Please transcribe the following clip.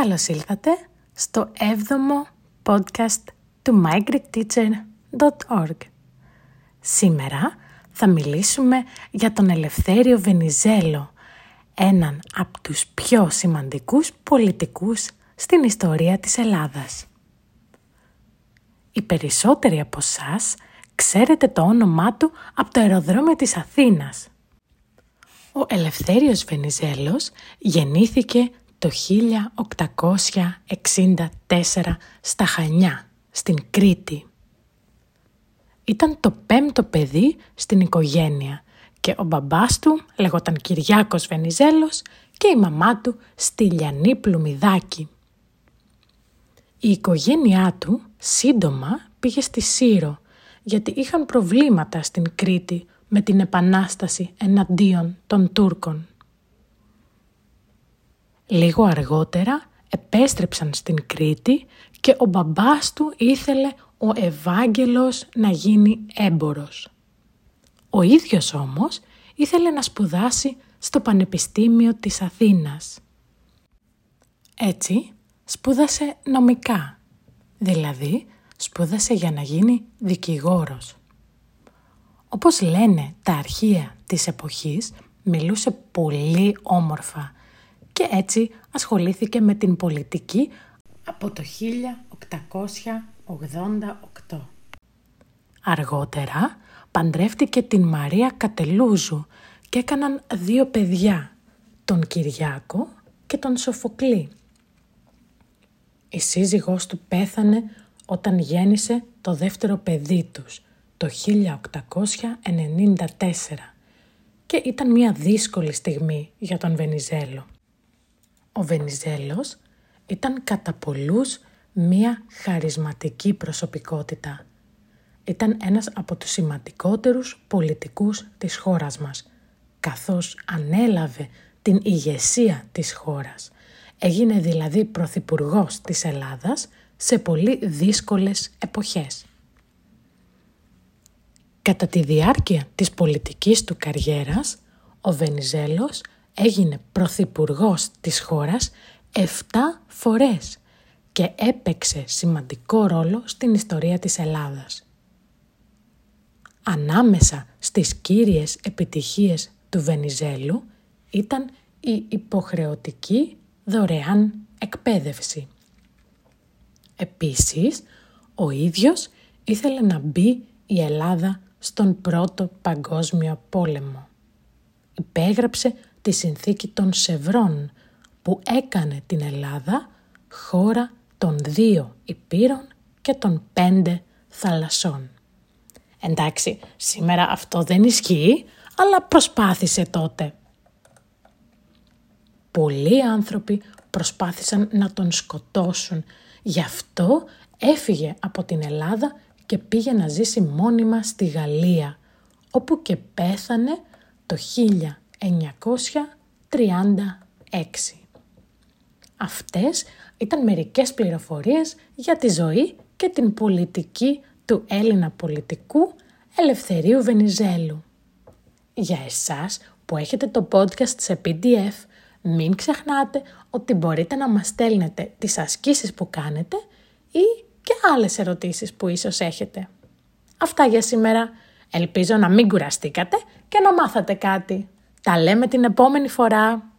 Καλώς ήλθατε στο 7ο podcast του mygreekteacher.org. Σήμερα θα μιλήσουμε για τον Ελευθέριο Βενιζέλο, έναν από τους πιο σημαντικούς πολιτικούς στην ιστορία της Ελλάδας. Οι περισσότεροι από εσά ξέρετε το όνομά του από το αεροδρόμιο της Αθήνας. Ο Ελευθέριος Βενιζέλος γεννήθηκε το 1864 στα Χανιά, στην Κρήτη. Ήταν το πέμπτο παιδί στην οικογένεια και ο μπαμπάς του λεγόταν Κυριάκος Βενιζέλος και η μαμά του Στυλιανή Πλουμιδάκη. Η οικογένειά του σύντομα πήγε στη Σύρο γιατί είχαν προβλήματα στην Κρήτη με την επανάσταση εναντίον των Τούρκων. Λίγο αργότερα επέστρεψαν στην Κρήτη και ο μπαμπάς του ήθελε ο Ευάγγελος να γίνει έμπορος. Ο ίδιος όμως ήθελε να σπουδάσει στο Πανεπιστήμιο της Αθήνας. Έτσι σπούδασε νομικά, δηλαδή σπούδασε για να γίνει δικηγόρος. Όπως λένε τα αρχεία της εποχής, μιλούσε πολύ όμορφα και έτσι ασχολήθηκε με την πολιτική από το 1888. Αργότερα παντρεύτηκε την Μαρία Κατελούζου και έκαναν δύο παιδιά, τον Κυριάκο και τον Σοφοκλή. Η σύζυγός του πέθανε όταν γέννησε το δεύτερο παιδί τους, το 1894 και ήταν μια δύσκολη στιγμή για τον Βενιζέλο. Ο Βενιζέλος ήταν κατά πολλούς μια χαρισματική προσωπικότητα. Ήταν ένας από τους σημαντικότερους πολιτικούς της χώρας μας, καθώς ανέλαβε την ηγεσία της χώρας. Έγινε δηλαδή πρωθυπουργός της Ελλάδας σε πολύ δύσκολες εποχές. Κατά τη διάρκεια της πολιτικής του καριέρας, ο Βενιζέλος έγινε πρωθυπουργός της χώρας 7 φορές και έπαιξε σημαντικό ρόλο στην ιστορία της Ελλάδας. Ανάμεσα στις κύριες επιτυχίες του Βενιζέλου ήταν η υποχρεωτική δωρεάν εκπαίδευση. Επίσης, ο ίδιος ήθελε να μπει η Ελλάδα στον Πρώτο Παγκόσμιο Πόλεμο. Υπέγραψε τη συνθήκη των Σευρών που έκανε την Ελλάδα χώρα των δύο υπήρων και των πέντε θαλασσών. Εντάξει, σήμερα αυτό δεν ισχύει, αλλά προσπάθησε τότε. Πολλοί άνθρωποι προσπάθησαν να τον σκοτώσουν, γι' αυτό έφυγε από την Ελλάδα και πήγε να ζήσει μόνιμα στη Γαλλία, όπου και πέθανε το 1936. Αυτές ήταν μερικές πληροφορίες για τη ζωή και την πολιτική του Έλληνα πολιτικού Ελευθερίου Βενιζέλου. Για εσάς που έχετε το podcast σε PDF, μην ξεχνάτε ότι μπορείτε να μας στέλνετε τις ασκήσεις που κάνετε ή και άλλες ερωτήσεις που ίσως έχετε. Αυτά για σήμερα. Ελπίζω να μην κουραστήκατε και να μάθατε κάτι. Τα λέμε την επόμενη φορά.